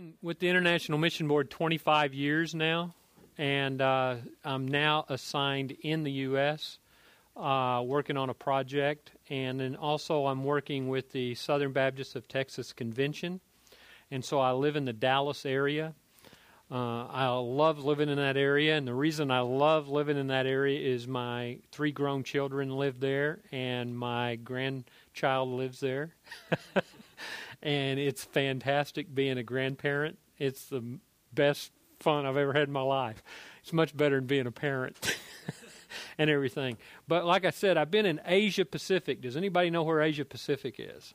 been with the International Mission Board 25 years now, and uh, I'm now assigned in the U.S. Uh, working on a project, and then also I'm working with the Southern Baptists of Texas Convention, and so I live in the Dallas area. Uh, I love living in that area, and the reason I love living in that area is my three grown children live there, and my grandchild lives there. and it's fantastic being a grandparent. It's the best fun I've ever had in my life. It's much better than being a parent and everything. But like I said, I've been in Asia Pacific. Does anybody know where Asia Pacific is?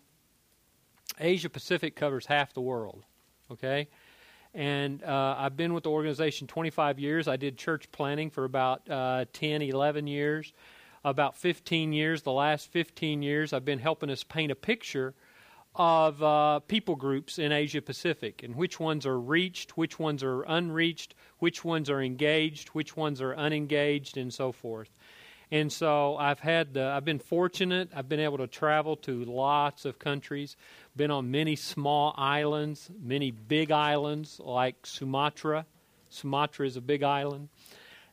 Asia Pacific covers half the world. Okay? And uh, I've been with the organization 25 years. I did church planning for about uh, 10, 11 years. About 15 years, the last 15 years, I've been helping us paint a picture of uh, people groups in Asia Pacific and which ones are reached, which ones are unreached, which ones are engaged, which ones are unengaged, and so forth. And so I've had the, I've been fortunate. I've been able to travel to lots of countries, been on many small islands, many big islands like Sumatra. Sumatra is a big island.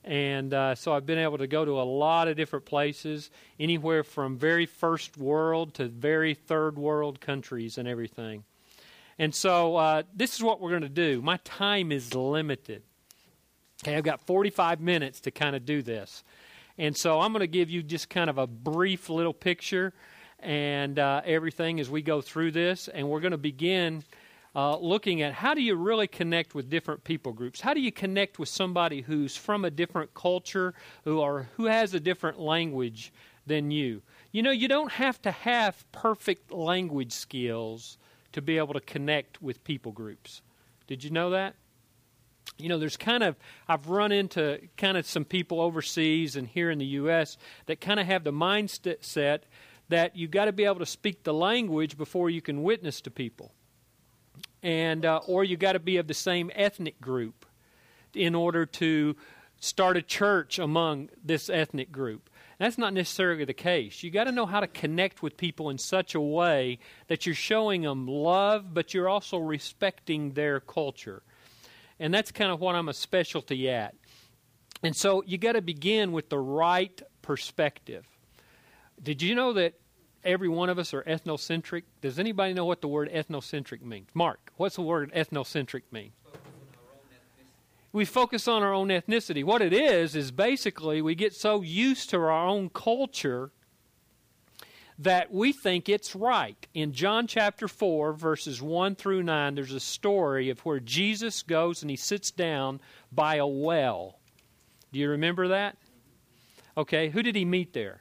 And uh, so I've been able to go to a lot of different places, anywhere from very first world to very third world countries and everything. And so uh, this is what we're going to do. My time is limited. Okay, I've got 45 minutes to kind of do this. And so I'm going to give you just kind of a brief little picture and uh, everything as we go through this. And we're going to begin uh, looking at how do you really connect with different people groups? How do you connect with somebody who's from a different culture, who are who has a different language than you? You know, you don't have to have perfect language skills to be able to connect with people groups. Did you know that? You know, there's kind of, I've run into kind of some people overseas and here in the U.S. that kind of have the mindset that you've got to be able to speak the language before you can witness to people and uh, or you got to be of the same ethnic group in order to start a church among this ethnic group. That's not necessarily the case. You got to know how to connect with people in such a way that you're showing them love, but you're also respecting their culture. And that's kind of what I'm a specialty at. And so you got to begin with the right perspective. Did you know that every one of us are ethnocentric. Does anybody know what the word ethnocentric means? Mark, what's the word ethnocentric mean? We focus on our own ethnicity. What it is, is basically we get so used to our own culture that we think it's right. In John chapter 4, verses 1 through 9, there's a story of where Jesus goes and he sits down by a well. Do you remember that? Okay, who did he meet there?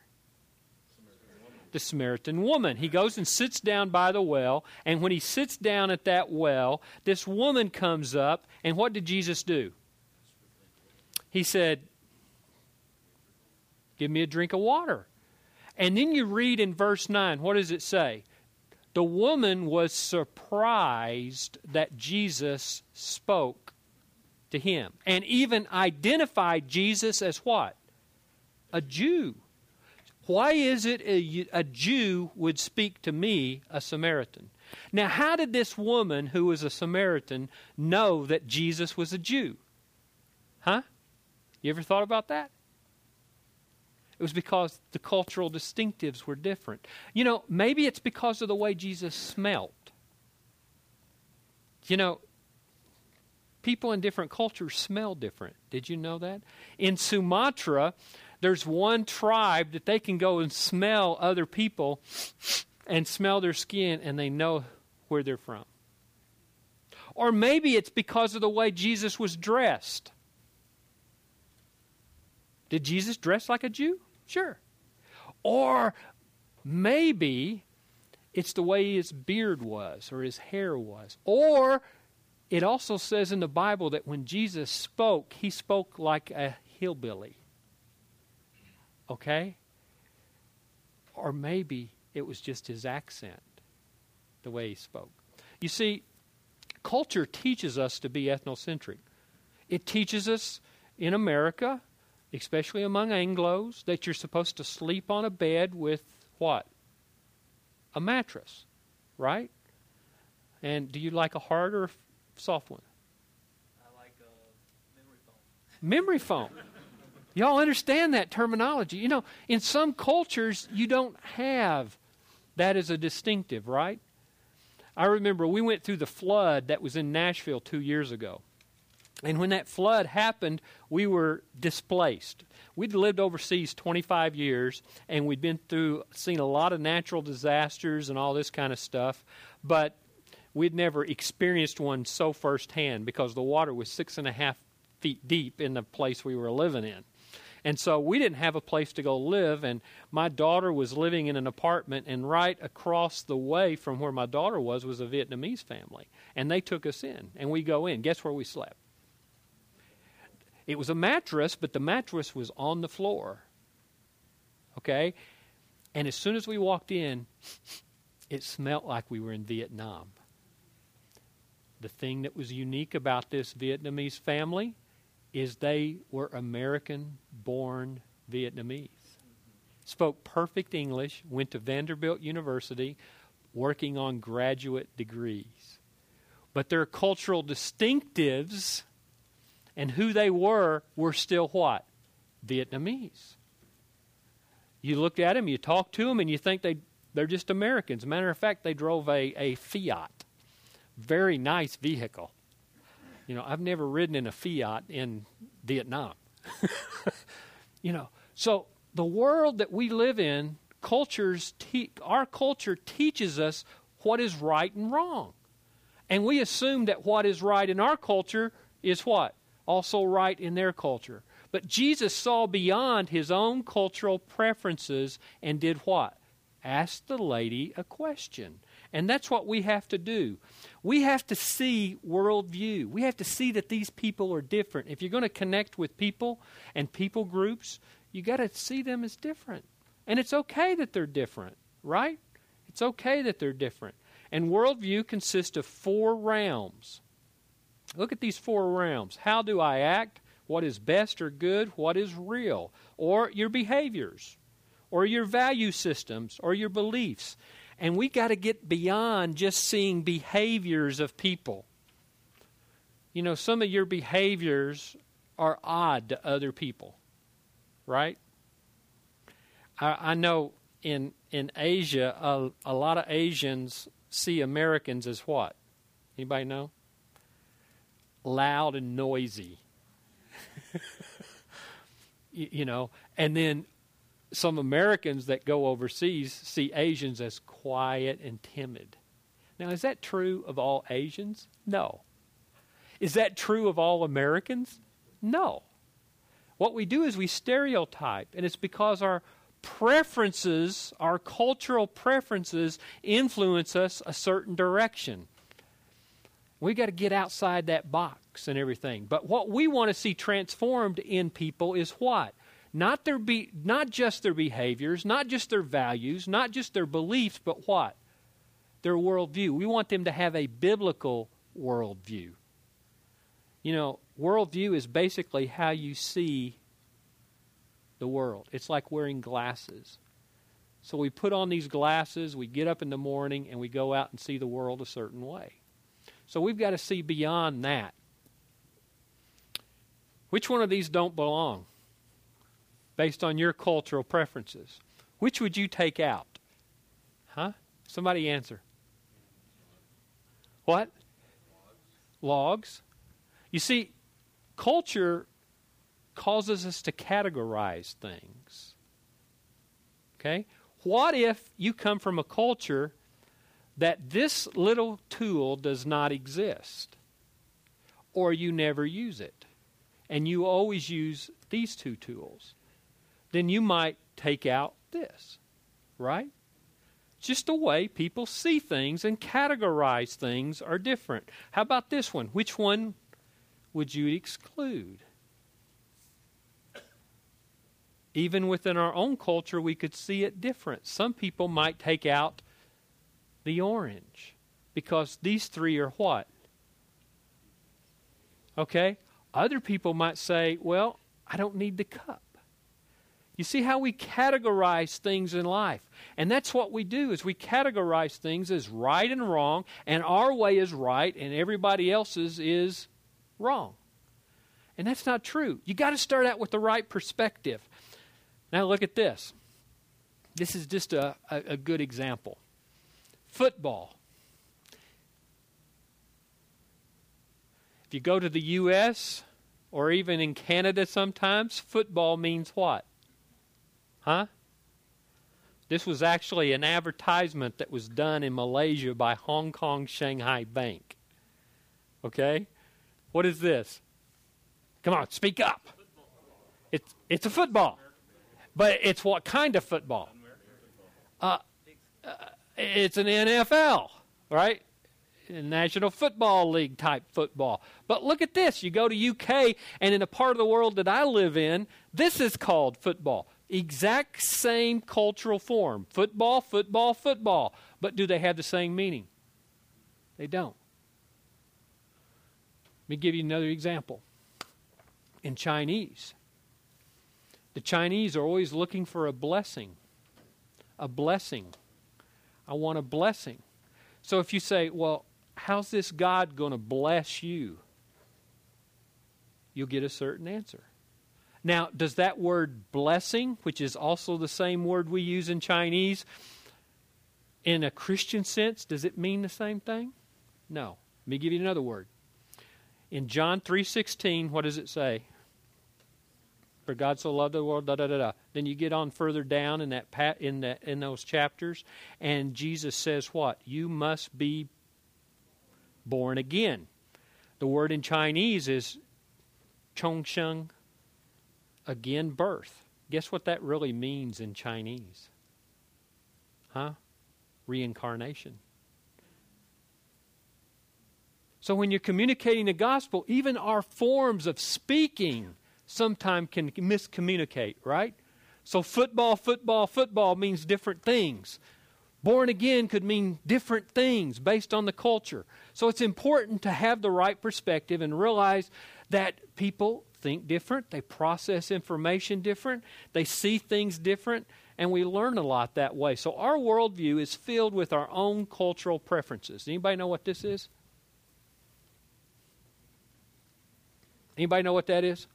The Samaritan woman. He goes and sits down by the well, and when he sits down at that well, this woman comes up, and what did Jesus do? He said, Give me a drink of water. And then you read in verse 9, what does it say? The woman was surprised that Jesus spoke to him and even identified Jesus as what? A Jew. Why is it a, a, Jew would speak to me, a Samaritan? Now, how did this woman who was a Samaritan know that Jesus was a Jew? Huh? You ever thought about that? It was because the cultural distinctives were different. You know, maybe it's because of the way Jesus smelt. You know, people in different cultures smell different. Did you know that? In Sumatra, there's one tribe that they can go and smell other people and smell their skin and they know where they're from. Or maybe it's because of the way Jesus was dressed. Did Jesus dress like a Jew? Sure. Or maybe it's the way his beard was or his hair was. Or it also says in the Bible that when Jesus spoke, he spoke like a hillbilly. Okay? Or maybe it was just his accent, the way he spoke. You see, culture teaches us to be ethnocentric. It teaches us in America, especially among Anglos, that you're supposed to sleep on a bed with what? A mattress, right? And do you like a hard or soft one? I like uh, memory foam. Memory foam. Y'all understand that terminology. You know, in some cultures, you don't have that as a distinctive, right? I remember we went through the flood that was in Nashville two years ago. And when that flood happened, we were displaced. We'd lived overseas 25 years, and we'd been through, seen a lot of natural disasters and all this kind of stuff, but we'd never experienced one so firsthand because the water was six and a half feet deep in the place we were living in. And so we didn't have a place to go live, and my daughter was living in an apartment, and right across the way from where my daughter was was a Vietnamese family. And they took us in, and we go in. Guess where we slept? It was a mattress, but the mattress was on the floor. Okay? And as soon as we walked in, it smelled like we were in Vietnam. The thing that was unique about this Vietnamese family is they were American born Vietnamese. Spoke perfect English, went to Vanderbilt University, working on graduate degrees. But their cultural distinctives and who they were were still what? Vietnamese. You look at them, you talk to them, and you think they, they're just Americans. Matter of fact, they drove a, a Fiat. Very nice vehicle. You know, I've never ridden in a Fiat in Vietnam. you know, so the world that we live in, cultures, te- our culture teaches us what is right and wrong. And we assume that what is right in our culture is what? Also right in their culture. But Jesus saw beyond his own cultural preferences and did what? Asked the lady a question. And that's what we have to do. We have to see worldview. We have to see that these people are different. If you're going to connect with people and people groups, you got to see them as different. And it's okay that they're different, right? It's okay that they're different. And worldview consists of four realms. Look at these four realms. How do I act? What is best or good? What is real? Or your behaviors, or your value systems, or your beliefs. And we got to get beyond just seeing behaviors of people. You know, some of your behaviors are odd to other people, right? I, I know in in Asia, a, a lot of Asians see Americans as what? Anybody know? Loud and noisy. you, you know, and then some Americans that go overseas see Asians as quiet and timid. Now, is that true of all Asians? No. Is that true of all Americans? No. What we do is we stereotype, and it's because our preferences, our cultural preferences, influence us a certain direction. We got to get outside that box and everything. But what we want to see transformed in people is what? Not their be, not just their behaviors, not just their values, not just their beliefs, but what? Their worldview. We want them to have a biblical worldview. You know, worldview is basically how you see the world. It's like wearing glasses. So we put on these glasses, we get up in the morning, and we go out and see the world a certain way. So we've got to see beyond that. Which one of these don't belong? Based on your cultural preferences. Which would you take out? Huh? Somebody answer. What? Logs. You see, culture causes us to categorize things. Okay? What if you come from a culture that this little tool does not exist? Or you never use it? And you always use these two tools then you might take out this, right? Just the way people see things and categorize things are different. How about this one? Which one would you exclude? Even within our own culture, we could see it different. Some people might take out the orange because these three are what? Okay? Other people might say, well, I don't need the cup. You see how we categorize things in life. And that's what we do is we categorize things as right and wrong, and our way is right and everybody else's is wrong. And that's not true. You got to start out with the right perspective. Now look at this. This is just a, a, a good example. Football. If you go to the U.S. or even in Canada sometimes, football means what? Huh? This was actually an advertisement that was done in Malaysia by Hong Kong Shanghai Bank. Okay? What is this? Come on, speak up. It's, it's a football. But it's what kind of football? Uh, uh, it's an NFL, right? National Football League type football. But look at this. You go to UK, and in a part of the world that I live in, this is called football. Exact same cultural form. Football, football, football. But do they have the same meaning? They don't. Let me give you another example. In Chinese, the Chinese are always looking for a blessing. A blessing. I want a blessing. So if you say, well, how's this God going to bless you? You'll get a certain answer. Now, does that word blessing, which is also the same word we use in Chinese, in a Christian sense, does it mean the same thing? No. Let me give you another word. In John 3:16, what does it say? For God so loved the world, da da da da. Then you get on further down in that in that in those chapters, and Jesus says what? You must be born again. The word in Chinese is chongsheng, again birth. Guess what that really means in Chinese? Huh? Reincarnation. So when you're communicating the gospel, even our forms of speaking sometimes can miscommunicate, right? So football, football, football means different things. Born again could mean different things based on the culture. So it's important to have the right perspective and realize that people think different, they process information different, they see things different, and we learn a lot that way. So our worldview is filled with our own cultural preferences. Anybody know what this is? Anybody know what that is?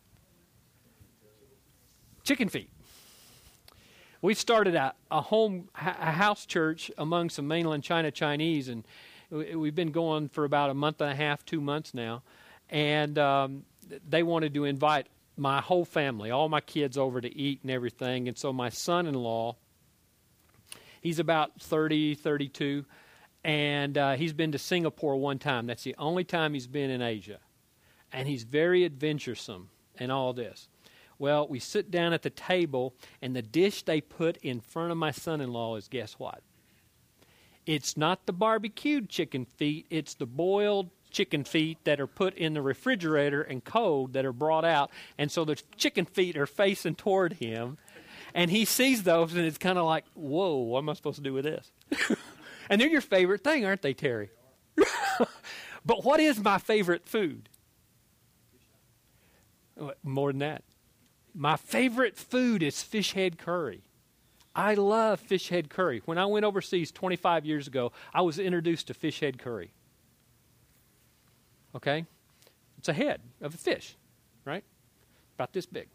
Chicken feet we started a, a home a house church among some mainland China Chinese, and we've been going for about a month and a half, two months now, and um, they wanted to invite my whole family, all my kids, over to eat and everything, and so my son-in-law, he's about 30, 32, and uh, he's been to Singapore one time. That's the only time he's been in Asia, and he's very adventuresome and all this. Well, we sit down at the table, and the dish they put in front of my son in law is guess what? It's not the barbecued chicken feet, it's the boiled chicken feet that are put in the refrigerator and cold that are brought out. And so the chicken feet are facing toward him. And he sees those, and it's kind of like, whoa, what am I supposed to do with this? and they're your favorite thing, aren't they, Terry? but what is my favorite food? More than that. My favorite food is fish head curry. I love fish head curry. When I went overseas 25 years ago, I was introduced to fish head curry. Okay? It's a head of a fish, right? About this big.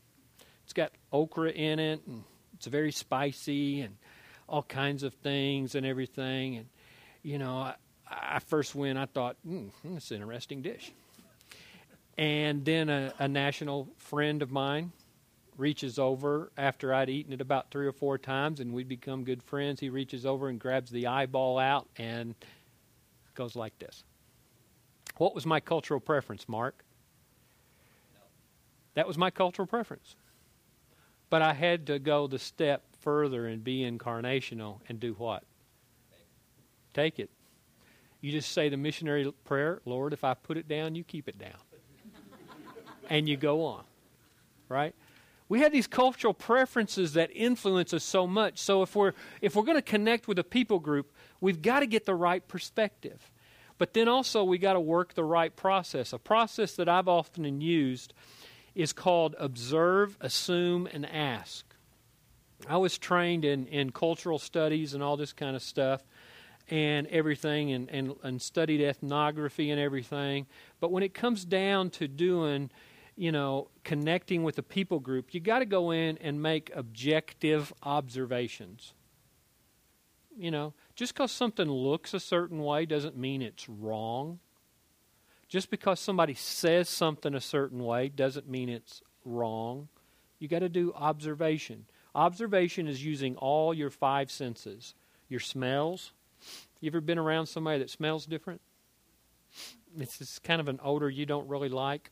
It's got okra in it, and it's very spicy, and all kinds of things and everything. And, you know, I, I first went, I thought, hmm, that's an interesting dish. And then a, a national friend of mine reaches over after I'd eaten it about three or four times and we'd become good friends. He reaches over and grabs the eyeball out and goes like this. What was my cultural preference, Mark? That was my cultural preference. But I had to go the step further and be incarnational and do what? Take it. You just say the missionary prayer, Lord, if I put it down, you keep it down. and you go on. Right? we have these cultural preferences that influence us so much. So if we're if we're going to connect with a people group, we've got to get the right perspective. But then also we got to work the right process. A process that I've often used is called observe, assume, and ask. I was trained in, in cultural studies and all this kind of stuff and everything and, and, and studied ethnography and everything. But when it comes down to doing, you know, connecting with a people group, you got to go in and make objective observations. You know, just because something looks a certain way doesn't mean it's wrong. Just because somebody says something a certain way doesn't mean it's wrong. You got to do observation. Observation is using all your five senses your smells. You ever been around somebody that smells different? It's just kind of an odor you don't really like.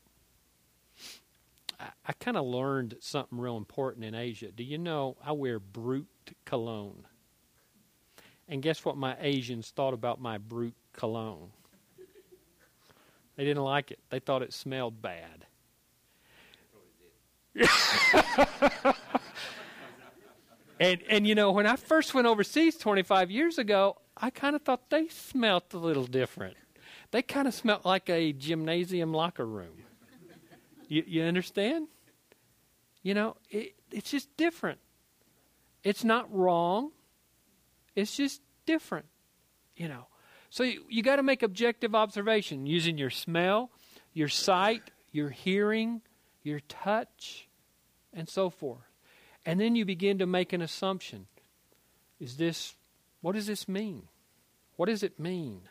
I, I kind of learned something real important in Asia. Do you know I wear Brut cologne? And guess what my Asians thought about my Brut cologne? They didn't like it. They thought it smelled bad. and and you know when I first went overseas 25 years ago, I kind of thought they smelt a little different. They kind of smelt like a gymnasium locker room. You you understand? You know, it, it's just different. It's not wrong. It's just different. You know. So you, you got to make objective observation using your smell, your sight, your hearing, your touch, and so forth. And then you begin to make an assumption. Is this, what does this mean? What does it mean?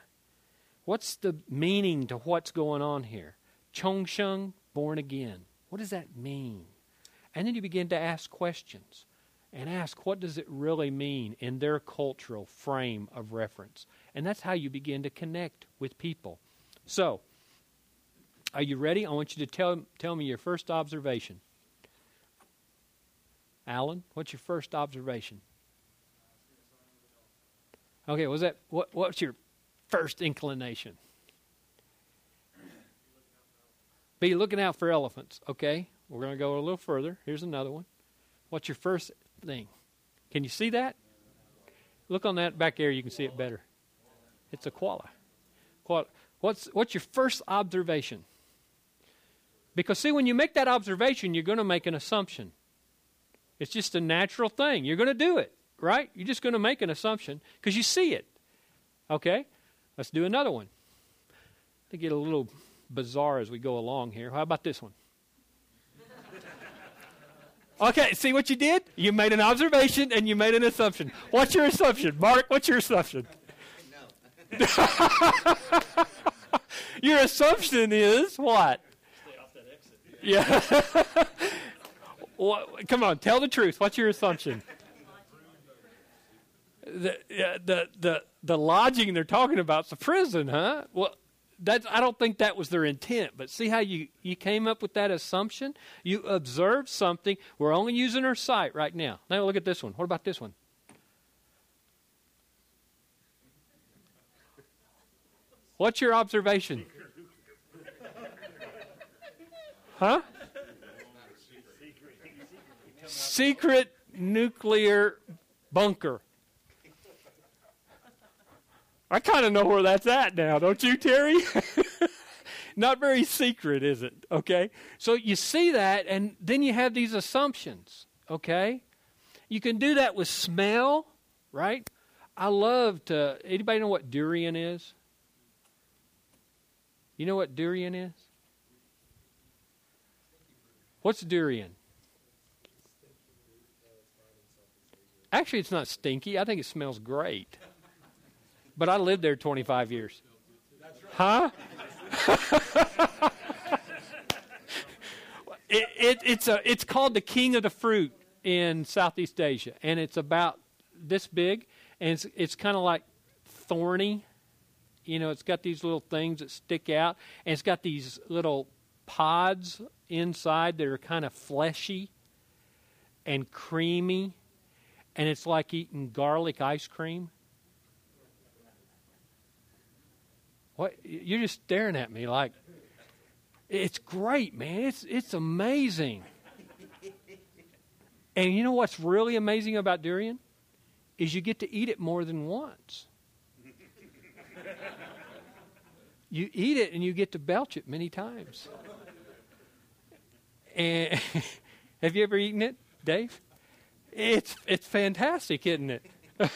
What's the meaning to what's going on here? Chongsheng, born again. What does that mean? And then you begin to ask questions and ask what does it really mean in their cultural frame of reference. And that's how you begin to connect with people. So, are you ready? I want you to tell, tell me your first observation. Alan, what's your first observation? Okay, was that what what's your first inclination? Be looking out for elephants. Okay, we're going to go a little further. Here's another one. What's your first thing? Can you see that? Look on that back there. You can see it better. It's a koala. What's what's your first observation? Because see, when you make that observation, you're going to make an assumption. It's just a natural thing. You're going to do it, right? You're just going to make an assumption because you see it. Okay? Let's do another one. To get a little bizarre as we go along here. How about this one? Okay, see what you did? You made an observation and you made an assumption. What's your assumption? Mark, what's your assumption? No. your assumption is what? Yeah. What, come on, tell the truth. What's your assumption? The, the, the, the lodging they're talking about is a prison, huh? Well, that's, I don't think that was their intent, but see how you, you came up with that assumption? You observed something. We're only using our sight right now. Now look at this one. What about this one? What's your observation? Huh? secret nuclear bunker. I kind of know where that's at now, don't you, Terry? Not very secret, is it? Okay? So you see that, and then you have these assumptions, okay? You can do that with smell, right? I love to. Anybody know what durian is? You know what durian is? What's durian? Actually, it's not stinky. I think it smells great. But I lived there 25 years. Huh? it, it, it's, a, it's called the king of the fruit in Southeast Asia. And it's about this big. And it's, it's kind of like thorny. You know, it's got these little things that stick out. And it's got these little pods inside that are kind of fleshy and creamy and it's like eating garlic ice cream. What you're just staring at me like it's great, man. It's it's amazing. And you know what's really amazing about durian? Is you get to eat it more than once. you eat it and you get to belch it many times. And have you ever eaten it, Dave? It's it's fantastic, isn't it?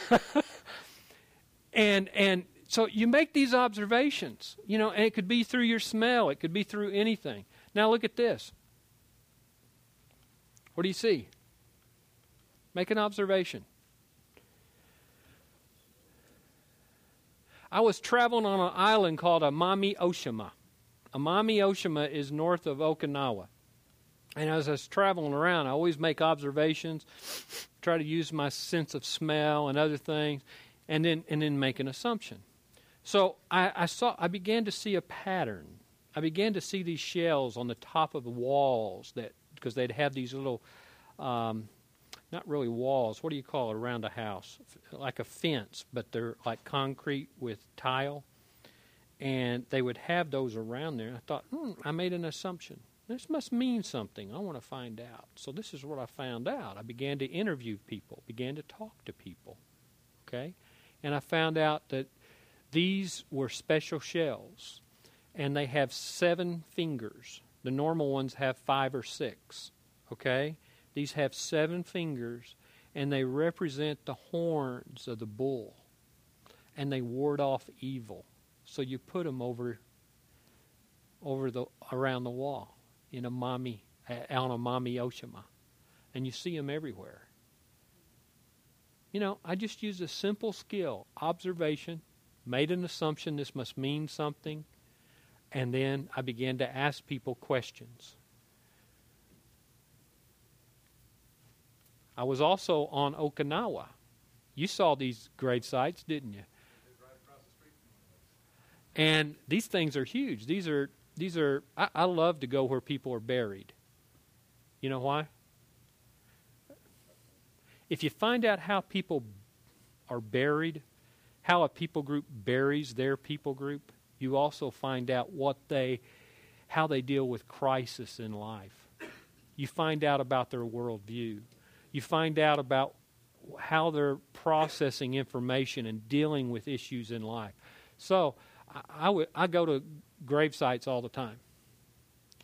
and and so you make these observations, you know, and it could be through your smell, it could be through anything. Now look at this. What do you see? Make an observation. I was traveling on an island called Amami Oshima. Amami Oshima is north of Okinawa. And as I was traveling around, I always make observations, try to use my sense of smell and other things, and then and then make an assumption. So I, I saw I began to see a pattern. I began to see these shells on the top of the walls that because they'd have these little um, not really walls. What do you call it around a house? Like a fence, but they're like concrete with tile. And they would have those around there. I thought, hmm, I made an assumption. This must mean something. I want to find out. So this is what I found out. I began to interview people, began to talk to people. Okay? And I found out that these were special shells. And they have seven fingers. The normal ones have five or six. Okay? These have seven fingers, and they represent the horns of the bull, and they ward off evil. So you put them over, over the around the wall in Amami on Amami Oshima, and you see them everywhere. You know, I just use a simple skill, observation, made an assumption this must mean something, and then I began to ask people questions. I was also on Okinawa. You saw these grave sites, didn't you? And these things are huge. These are these are I, I love to go where people are buried. You know why? If you find out how people are buried, how a people group buries their people group, you also find out what they how they deal with crisis in life. You find out about their worldview you find out about how they're processing information and dealing with issues in life. So I, I, I go to grave sites all the time.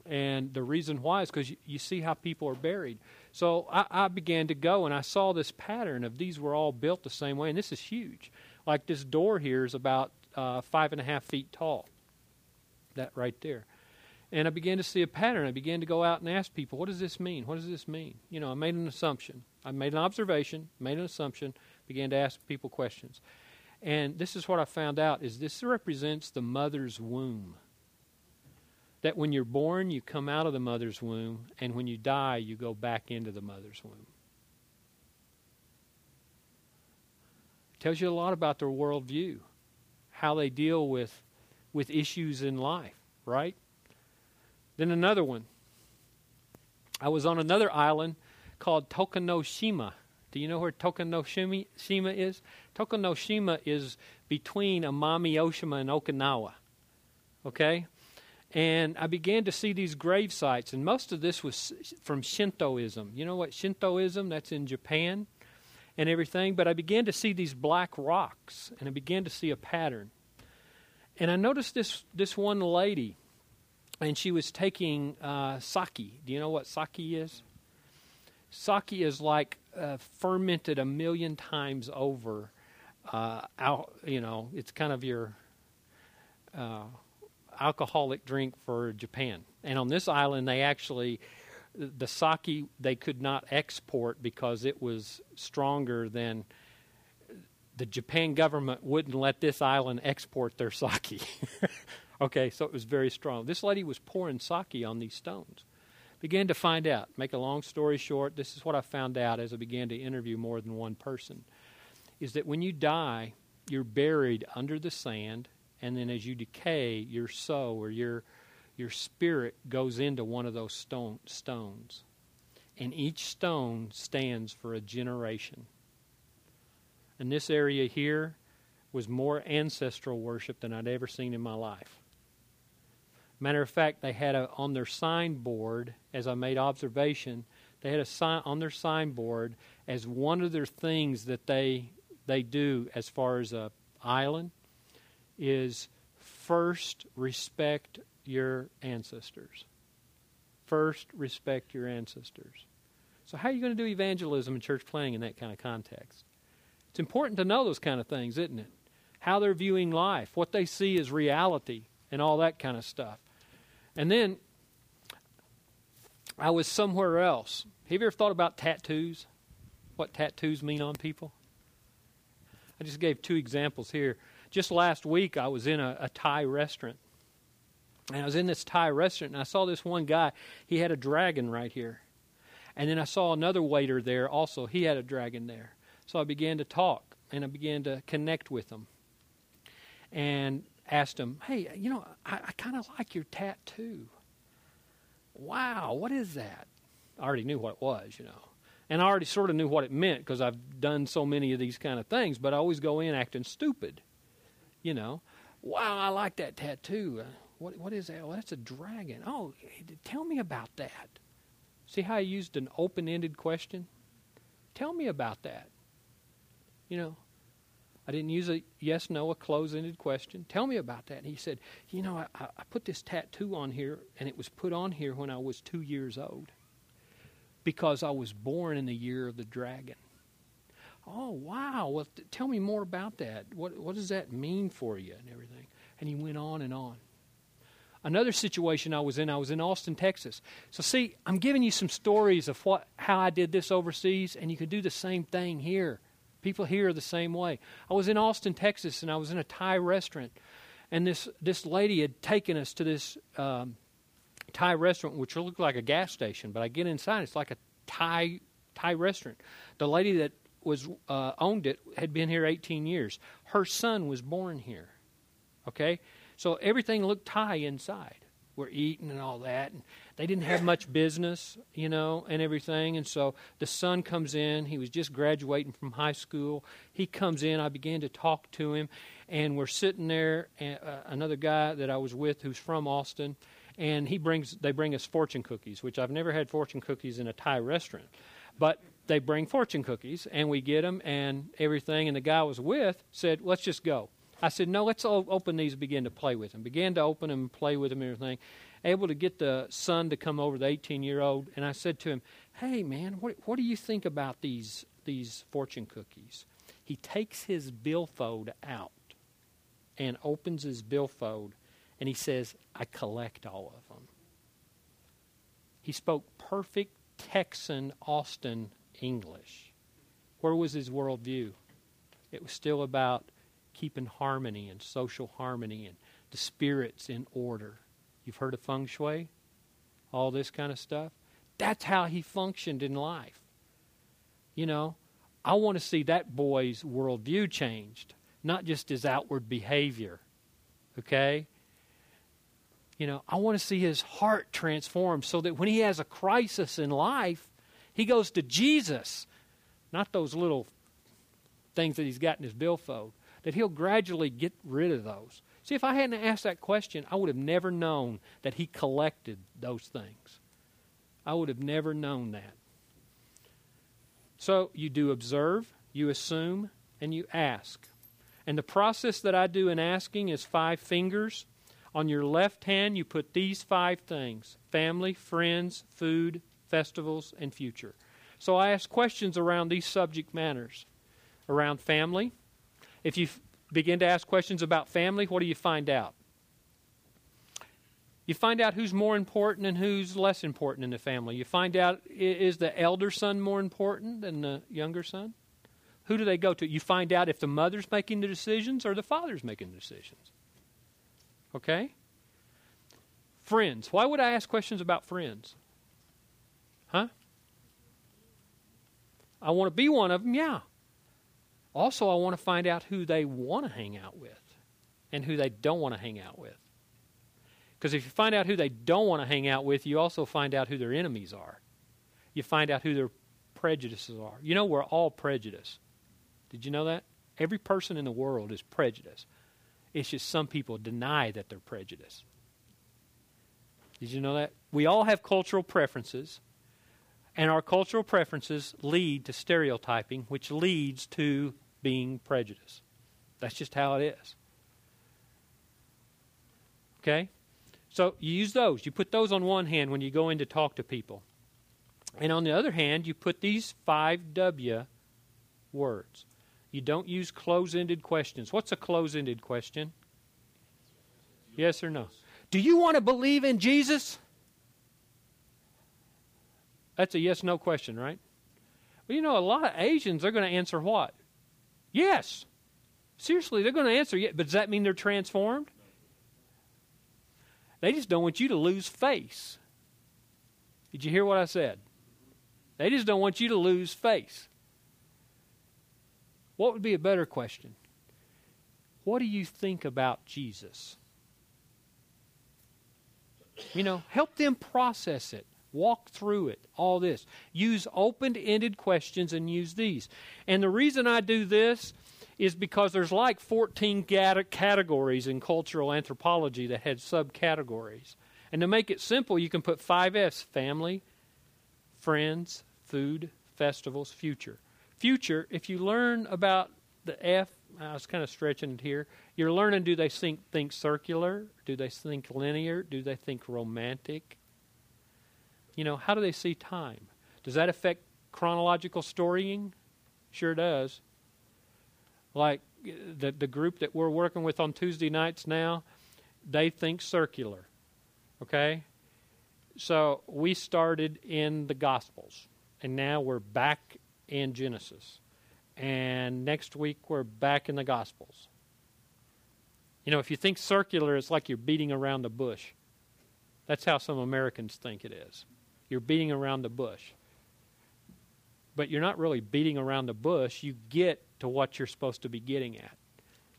And the reason why is because you, you, see how people are buried. So I, I, began to go and I saw this pattern of these were all built the same way. And this is huge. Like this door here is about uh, five and a half feet tall. That right there. And I began to see a pattern. I began to go out and ask people, what does this mean? What does this mean? You know, I made an assumption. I made an observation, made an assumption, began to ask people questions. And this is what I found out is this represents the mother's womb. That when you're born, you come out of the mother's womb, and when you die, you go back into the mother's womb. Tells you a lot about their worldview, how they deal with with issues in life, right? Then another one. I was on another island called Tokunoshima. Do you know where Tokunoshima is? Tokunoshima is between Amami Oshima and Okinawa. Okay? And I began to see these grave sites, and most of this was from Shintoism. You know what Shintoism? That's in Japan and everything. But I began to see these black rocks, and I began to see a pattern. And I noticed this this one lady and she was taking uh, sake. Do you know what sake is? Sake is like uh, fermented a million times over. Uh, al- you know, it's kind of your uh, alcoholic drink for Japan. And on this island, they actually the sake they could not export because it was stronger than the Japan government wouldn't let this island export their sake. Okay, so it was very strong. This lady was pouring sake on these stones. Began to find out. Make a long story short, this is what I found out as I began to interview more than one person. Is that when you die, you're buried under the sand, and then as you decay, your soul or your your spirit goes into one of those stone, stones. And each stone stands for a generation. And this area here was more ancestral worship than I'd ever seen in my life. Matter of fact, they had a, on their signboard, as I made observation, they had a sign on their signboard as one of their things that they they do as far as a island is first respect your ancestors. First respect your ancestors. So, how are you going to do evangelism and church planning in that kind of context? It's important to know those kind of things, isn't it? How they're viewing life, what they see as reality, and all that kind of stuff. And then I was somewhere else. Have you ever thought about tattoos? What tattoos mean on people? I just gave two examples here. Just last week, I was in a, a Thai restaurant. And I was in this Thai restaurant, and I saw this one guy. He had a dragon right here. And then I saw another waiter there also. He had a dragon there. So I began to talk, and I began to connect with him. And asked him, Hey, you know, I, I kind of like your tattoo. Wow, what is that? I already knew what it was, you know. And I already sort of knew what it meant because I've done so many of these kind of things, but I always go in acting stupid, you know. Wow, I like that tattoo. Uh, What, what is that? Well, that's a dragon. Oh, tell me about that. See how I used an open ended question? Tell me about that. You know, I didn't use a yes, no, a close ended question. Tell me about that. And he said, You know, I, I put this tattoo on here, and it was put on here when I was two years old because I was born in the year of the dragon. Oh, wow. Well, tell me more about that. What, what does that mean for you and everything? And he went on and on. Another situation I was in, I was in Austin, Texas. So, see, I'm giving you some stories of what, how I did this overseas, and you can do the same thing here. People here are the same way. I was in Austin, Texas, and I was in a Thai restaurant, and this this lady had taken us to this um, Thai restaurant, which looked like a gas station. But I get inside, it's like a Thai Thai restaurant. The lady that was uh, owned it had been here 18 years. Her son was born here. Okay, so everything looked Thai inside. We're eating and all that, and they didn't have much business, you know, and everything. And so the son comes in. He was just graduating from high school. He comes in. I began to talk to him, and we're sitting there. And, uh, another guy that I was with, who's from Austin, and he brings. They bring us fortune cookies, which I've never had fortune cookies in a Thai restaurant, but they bring fortune cookies, and we get them and everything. And the guy I was with said, "Let's just go." I said, "No, let's open these." and Begin to play with them. Began to open them and play with them and everything able to get the son to come over, the 18 year old, and I said to him, Hey, man, what, what do you think about these, these fortune cookies? He takes his billfold out and opens his billfold, and he says, I collect all of them. He spoke perfect Texan Austin English. Where was his worldview? It was still about keeping harmony and social harmony and the spirits in order. You've heard of feng shui? All this kind of stuff. That's how he functioned in life. You know, I want to see that boy's worldview changed, not just his outward behavior. Okay? You know, I want to see his heart transformed so that when he has a crisis in life, he goes to Jesus, not those little things that he's got in his billfold, that he'll gradually get rid of those. See, if I hadn't asked that question, I would have never known that he collected those things. I would have never known that. So you do observe, you assume, and you ask. And the process that I do in asking is five fingers. On your left hand, you put these five things family, friends, food, festivals, and future. So I ask questions around these subject matters. Around family. If you begin to ask questions about family, what do you find out? You find out who's more important and who's less important in the family. You find out is the elder son more important than the younger son? Who do they go to? You find out if the mother's making the decisions or the father's making the decisions. Okay? Friends. Why would I ask questions about friends? Huh? I want to be one of them, yeah. Also, I want to find out who they want to hang out with and who they don't want to hang out with. Because if you find out who they don't want to hang out with, you also find out who their enemies are. You find out who their prejudices are. You know, we're all prejudiced. Did you know that? Every person in the world is prejudiced. It's just some people deny that they're prejudiced. Did you know that? We all have cultural preferences, and our cultural preferences lead to stereotyping, which leads to being prejudiced. That's just how it is. Okay? So you use those. You put those on one hand when you go in to talk to people. And on the other hand, you put these five W words. You don't use close ended questions. What's a close ended question? Yes or no? Do you want to believe in Jesus? That's a yes no question, right? Well, you know, a lot of Asians are going to answer what? Yes. Seriously, they're going to answer yes. But does that mean they're transformed? They just don't want you to lose face. Did you hear what I said? They just don't want you to lose face. What would be a better question? What do you think about Jesus? You know, help them process it. Walk through it, all this. Use open ended questions and use these. And the reason I do this is because there's like 14 categories in cultural anthropology that had subcategories. And to make it simple, you can put five family, friends, food, festivals, future. Future, if you learn about the F, I was kind of stretching it here. You're learning do they think, think circular? Do they think linear? Do they think romantic? You know, how do they see time? Does that affect chronological storying? Sure does. Like the the group that we're working with on Tuesday nights now, they think circular. Okay? So we started in the Gospels, and now we're back in Genesis. And next week we're back in the Gospels. You know, if you think circular, it's like you're beating around the bush. That's how some Americans think it is. You're beating around the bush. But you're not really beating around the bush. You get to what you're supposed to be getting at.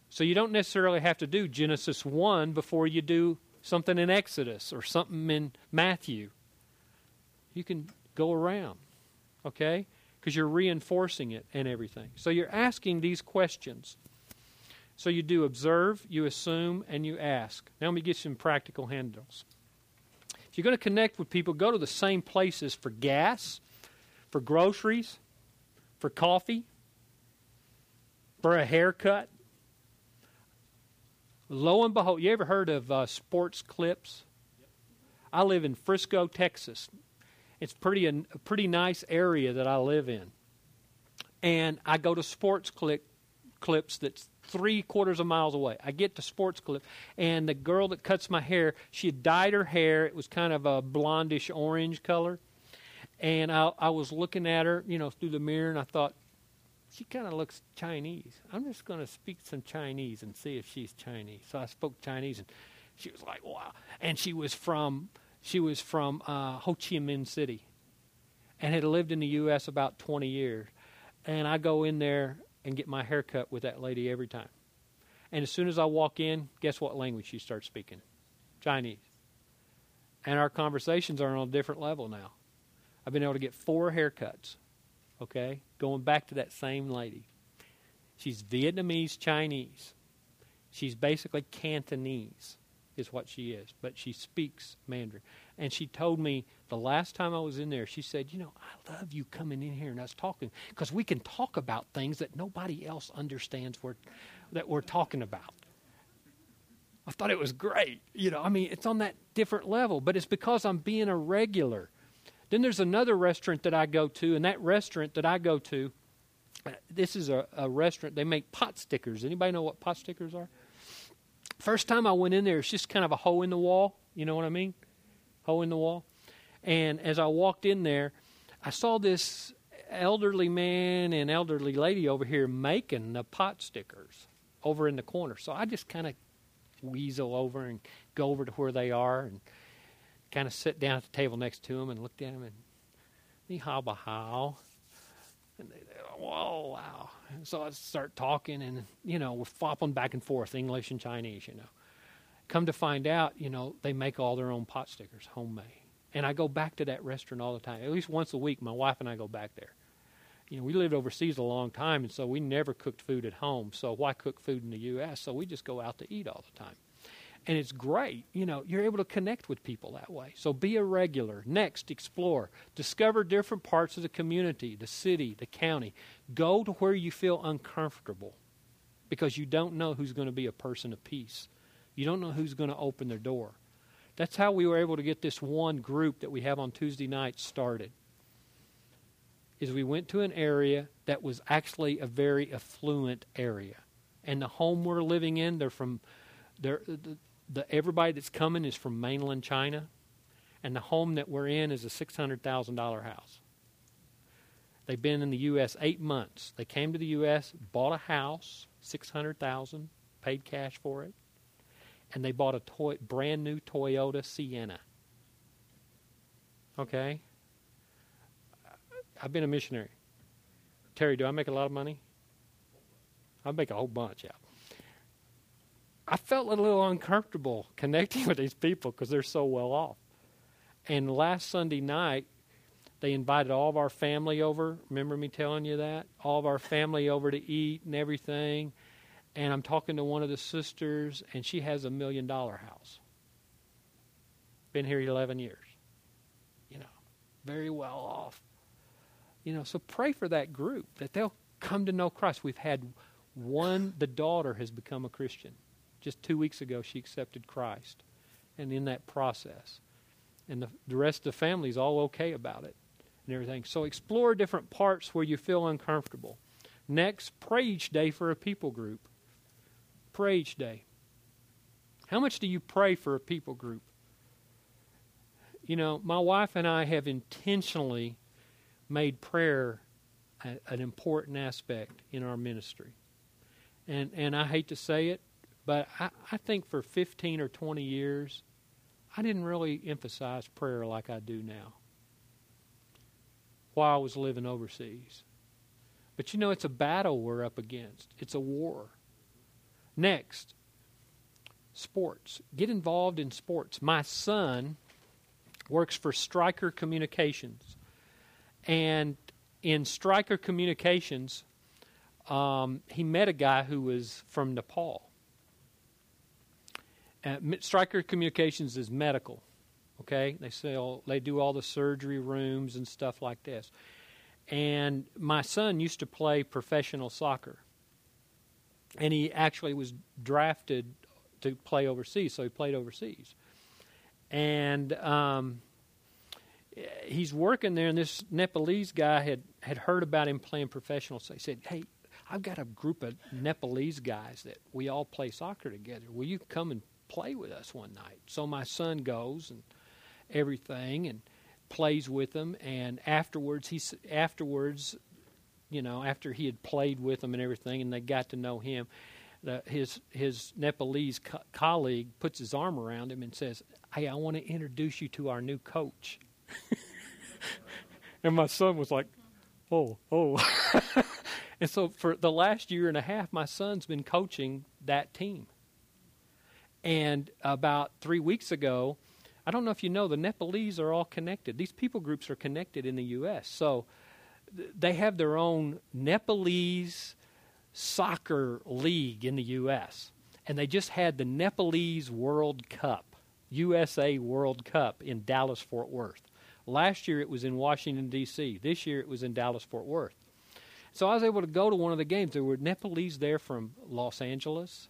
So you don't necessarily have to do Genesis 1 before you do something in Exodus or something in Matthew. You can go around, okay? Because you're reinforcing it and everything. So you're asking these questions. So you do observe, you assume, and you ask. Now let me get some practical handles. You're going to connect with people, go to the same places for gas, for groceries, for coffee, for a haircut. Lo and behold, you ever heard of uh, Sports Clips? I live in Frisco, Texas. It's pretty a, a pretty nice area that I live in, and I go to Sports Clip clips that's three quarters of miles away. I get to Sports Clip, and the girl that cuts my hair, she had dyed her hair. It was kind of a blondish orange color. And I, I was looking at her, you know, through the mirror, and I thought, she kind of looks Chinese. I'm just going to speak some Chinese and see if she's Chinese. So I spoke Chinese, and she was like, "Wow!" And she was from she was from uh, Ho Chi Minh City, and had lived in the U.S. about 20 years. And I go in there and get my hair cut with that lady every time. And as soon as I walk in, guess what language she starts speaking? Chinese. And our conversations are on a different level now. I've been able to get four haircuts, okay, going back to that same lady. She's Vietnamese Chinese. She's basically Cantonese, is what she is, but she speaks Mandarin. And she told me the last time I was in there, she said, You know, I love you coming in here and us talking because we can talk about things that nobody else understands we're, that we're talking about. I thought it was great. You know, I mean, it's on that different level, but it's because I'm being a regular. Then there's another restaurant that I go to, and that restaurant that I go to, uh, this is a, a restaurant, they make pot stickers. Anybody know what pot stickers are? First time I went in there, it's just kind of a hole in the wall. You know what I mean? Hole in the wall. And as I walked in there, I saw this elderly man and elderly lady over here making the pot stickers over in the corner. So I just kind of weasel over and go over to where they are and kind of sit down at the table next to them and looked at them and ni hao ba hao. And they, they whoa, wow. And so I start talking and, you know, we're flopping back and forth, English and Chinese, you know. Come to find out, you know, they make all their own pot stickers, homemade. And I go back to that restaurant all the time. At least once a week, my wife and I go back there. You know, we lived overseas a long time, and so we never cooked food at home. So why cook food in the U.S.? So we just go out to eat all the time. And it's great. You know, you're able to connect with people that way. So be a regular. Next, explore. Discover different parts of the community, the city, the county. Go to where you feel uncomfortable because you don't know who's going to be a person of peace. You don't know who's going to open their door. That's how we were able to get this one group that we have on Tuesday nights started. is we went to an area that was actually a very affluent area. And the home we're living in, they're from, they're, the, the, everybody that's coming is from mainland China. And the home that we're in is a $600,000 house. They've been in the U.S. eight months. They came to the U.S., bought a house, 600000 paid cash for it, and they bought a toy, brand new Toyota Sienna. Okay? I've been a missionary. Terry, do I make a lot of money? I make a whole bunch, yeah. I felt a little uncomfortable connecting with these people because they're so well off. And last Sunday night, they invited all of our family over. Remember me telling you that? All of our family over to eat and everything. And I'm talking to one of the sisters, and she has a million dollar house. Been here 11 years. You know, very well off. You know, so pray for that group that they'll come to know Christ. We've had one, the daughter has become a Christian. Just two weeks ago, she accepted Christ. And in that process, and the, the rest of the family is all okay about it and everything. So explore different parts where you feel uncomfortable. Next, pray each day for a people group. Pray each day. How much do you pray for a people group? You know, my wife and I have intentionally made prayer a, an important aspect in our ministry. And and I hate to say it, but I, I think for 15 or 20 years, I didn't really emphasize prayer like I do now while I was living overseas. But you know, it's a battle we're up against, it's a war. Next, sports. Get involved in sports. My son works for Stryker Communications. And in Stryker Communications, um, he met a guy who was from Nepal. Uh, Stryker Communications is medical. Okay, they sell, they do all the surgery rooms and stuff like this. And my son used to play professional soccer, and he actually was drafted to play overseas, so he played overseas. And um, he's working there, and this Nepalese guy had, had heard about him playing professional. So he said, Hey, I've got a group of Nepalese guys that we all play soccer together. Will you come and play with us one night? So my son goes and everything and plays with them. And afterwards, he afterwards, you know, after he had played with them and everything, and they got to know him, the, his his Nepalese co- colleague puts his arm around him and says, "Hey, I want to introduce you to our new coach." and my son was like, "Oh, oh." and so for the last year and a half, my son's been coaching that team. And about three weeks ago, I don't know if you know, the Nepalese are all connected. These people groups are connected in the U.S. So they have their own Nepalese soccer league in the U.S. And they just had the Nepalese World Cup, USA World Cup in Dallas, Fort Worth. Last year it was in Washington, D.C., this year it was in Dallas, Fort Worth. So I was able to go to one of the games. There were Nepalese there from Los Angeles,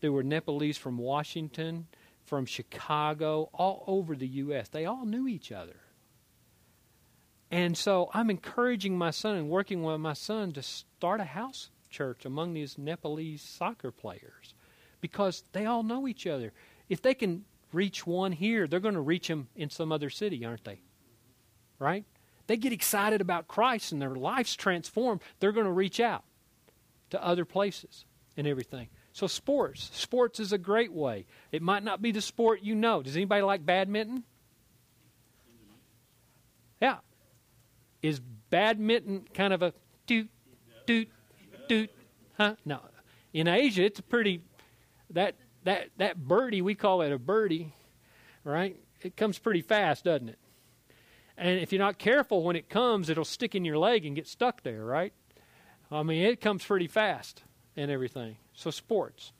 there were Nepalese from Washington, from Chicago, all over the U.S. They all knew each other. And so I'm encouraging my son and working with my son to start a house church among these Nepalese soccer players because they all know each other. If they can reach one here, they're going to reach him in some other city, aren't they? Right? They get excited about Christ and their life's transformed. They're going to reach out to other places and everything. So, sports. Sports is a great way. It might not be the sport you know. Does anybody like badminton? Yeah. Is badminton kind of a doot, doot, doot? Huh? No. In Asia, it's a pretty, that, that, that birdie, we call it a birdie, right? It comes pretty fast, doesn't it? And if you're not careful when it comes, it'll stick in your leg and get stuck there, right? I mean, it comes pretty fast and everything. So, sports.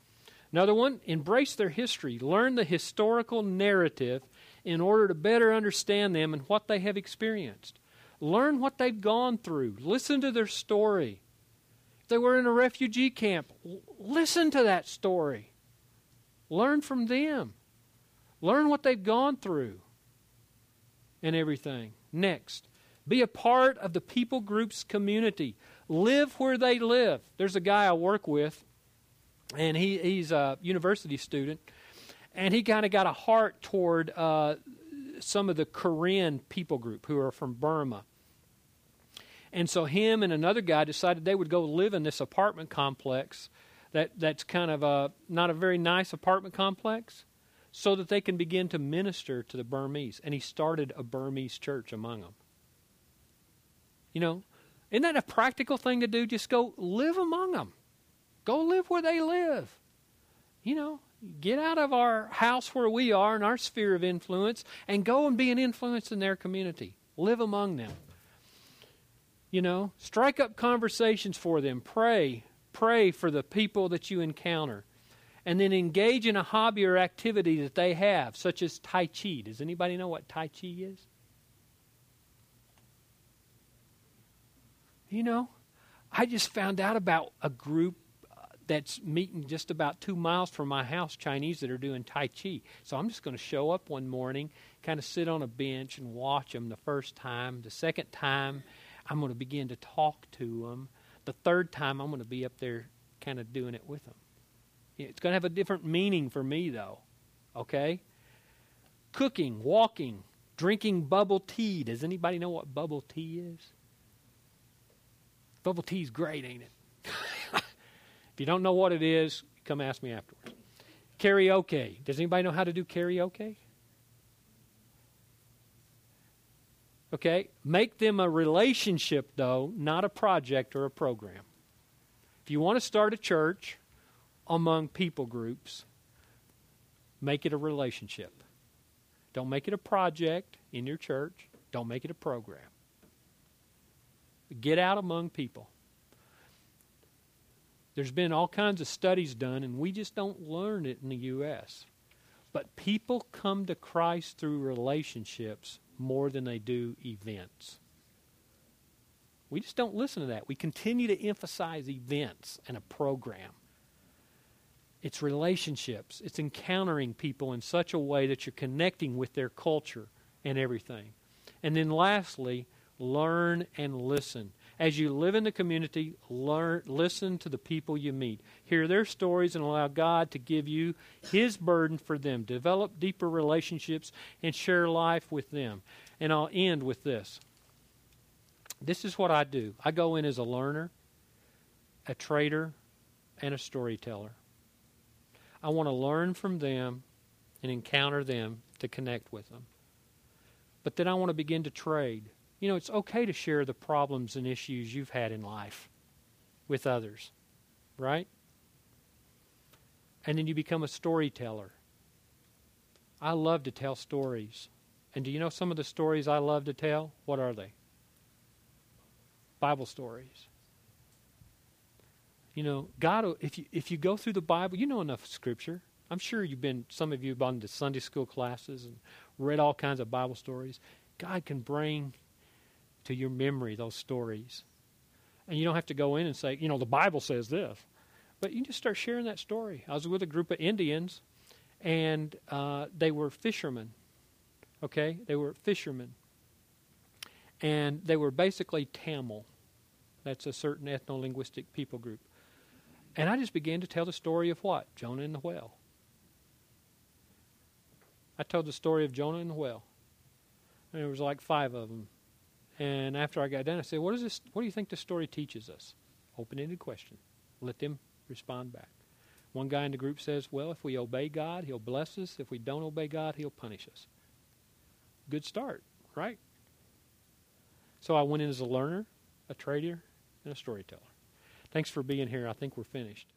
Another one, embrace their history. Learn the historical narrative in order to better understand them and what they have experienced. Learn what they've gone through. Listen to their story. If they were in a refugee camp, listen to that story. Learn from them. Learn what they've gone through and everything. Next, Be a part of the people group's community. Live where they live. There's a guy I work with, and he, he's a university student, and he kind of got a heart toward uh, some of the Karen people group who are from Burma. And so him and another guy decided they would go live in this apartment complex that, that's kind of a not a very nice apartment complex so that they can begin to minister to the Burmese. And he started a Burmese church among them. You know, isn't that a practical thing to do? Just go live among them. Go live where they live. You know, get out of our house where we are in our sphere of influence and go and be an influence in their community. Live among them. You know, strike up conversations for them. Pray. Pray for the people that you encounter. And then engage in a hobby or activity that they have, such as Tai Chi. Does anybody know what Tai Chi is? You know, I just found out about a group uh, that's meeting just about two miles from my house, Chinese that are doing Tai Chi. So I'm just going to show up one morning, kind of sit on a bench and watch them the first time. The second time, I'm going to begin to talk to them. The third time, I'm going to be up there kind of doing it with them. It's going to have a different meaning for me, though. Okay? Cooking, walking, drinking bubble tea. Does anybody know what bubble tea is? Bubble tea is great, ain't it? if you don't know what it is, come ask me afterwards. Karaoke. Does anybody know how to do karaoke? Okay? Make them a relationship, though, not a project or a program. If you want to start a church among people groups, make it a relationship. Don't make it a project in your church. Don't make it a program. Get out among people. There's been all kinds of studies done, and we just don't learn it in the U.S. But people come to Christ through relationships more than they do events. We just don't listen to that. We continue to emphasize events and a program. It's relationships, it's encountering people in such a way that you're connecting with their culture and everything. And then lastly, learn and listen. As you live in the community, learn, listen to the people you meet. Hear their stories and allow God to give you His burden for them. Develop deeper relationships and share life with them. And I'll end with this. This is what I do I go in as a learner, a trader, and a storyteller. I want to learn from them and encounter them to connect with them. But then I want to begin to trade. You know, it's okay to share the problems and issues you've had in life with others, right? And then you become a storyteller. I love to tell stories. And do you know some of the stories I love to tell? What are they? Bible stories. You know, God, if you if you go through the Bible, you know enough Scripture. I'm sure you've been. Some of you have gone to Sunday school classes and read all kinds of Bible stories. God can bring to your memory those stories. And you don't have to go in and say, you know, the Bible says this. But you just start sharing that story. I was with a group of Indians, and uh, they were fishermen. Okay? They were fishermen. And they were basically Tamil. That's a certain ethno linguistic people group. And I just began to tell the story of what? Jonah and the whale. I told the story of Jonah and the whale. And there was like five of them. And after I got done, I said, "What is this? What do you think this story teaches us?" Open-ended question. Let them respond back. One guy in the group says, "Well, if we obey God, He'll bless us. If we don't obey God, He'll punish us." Good start, right? So I went in as a learner, a trader, and a storyteller. Thanks for being here. I think we're finished.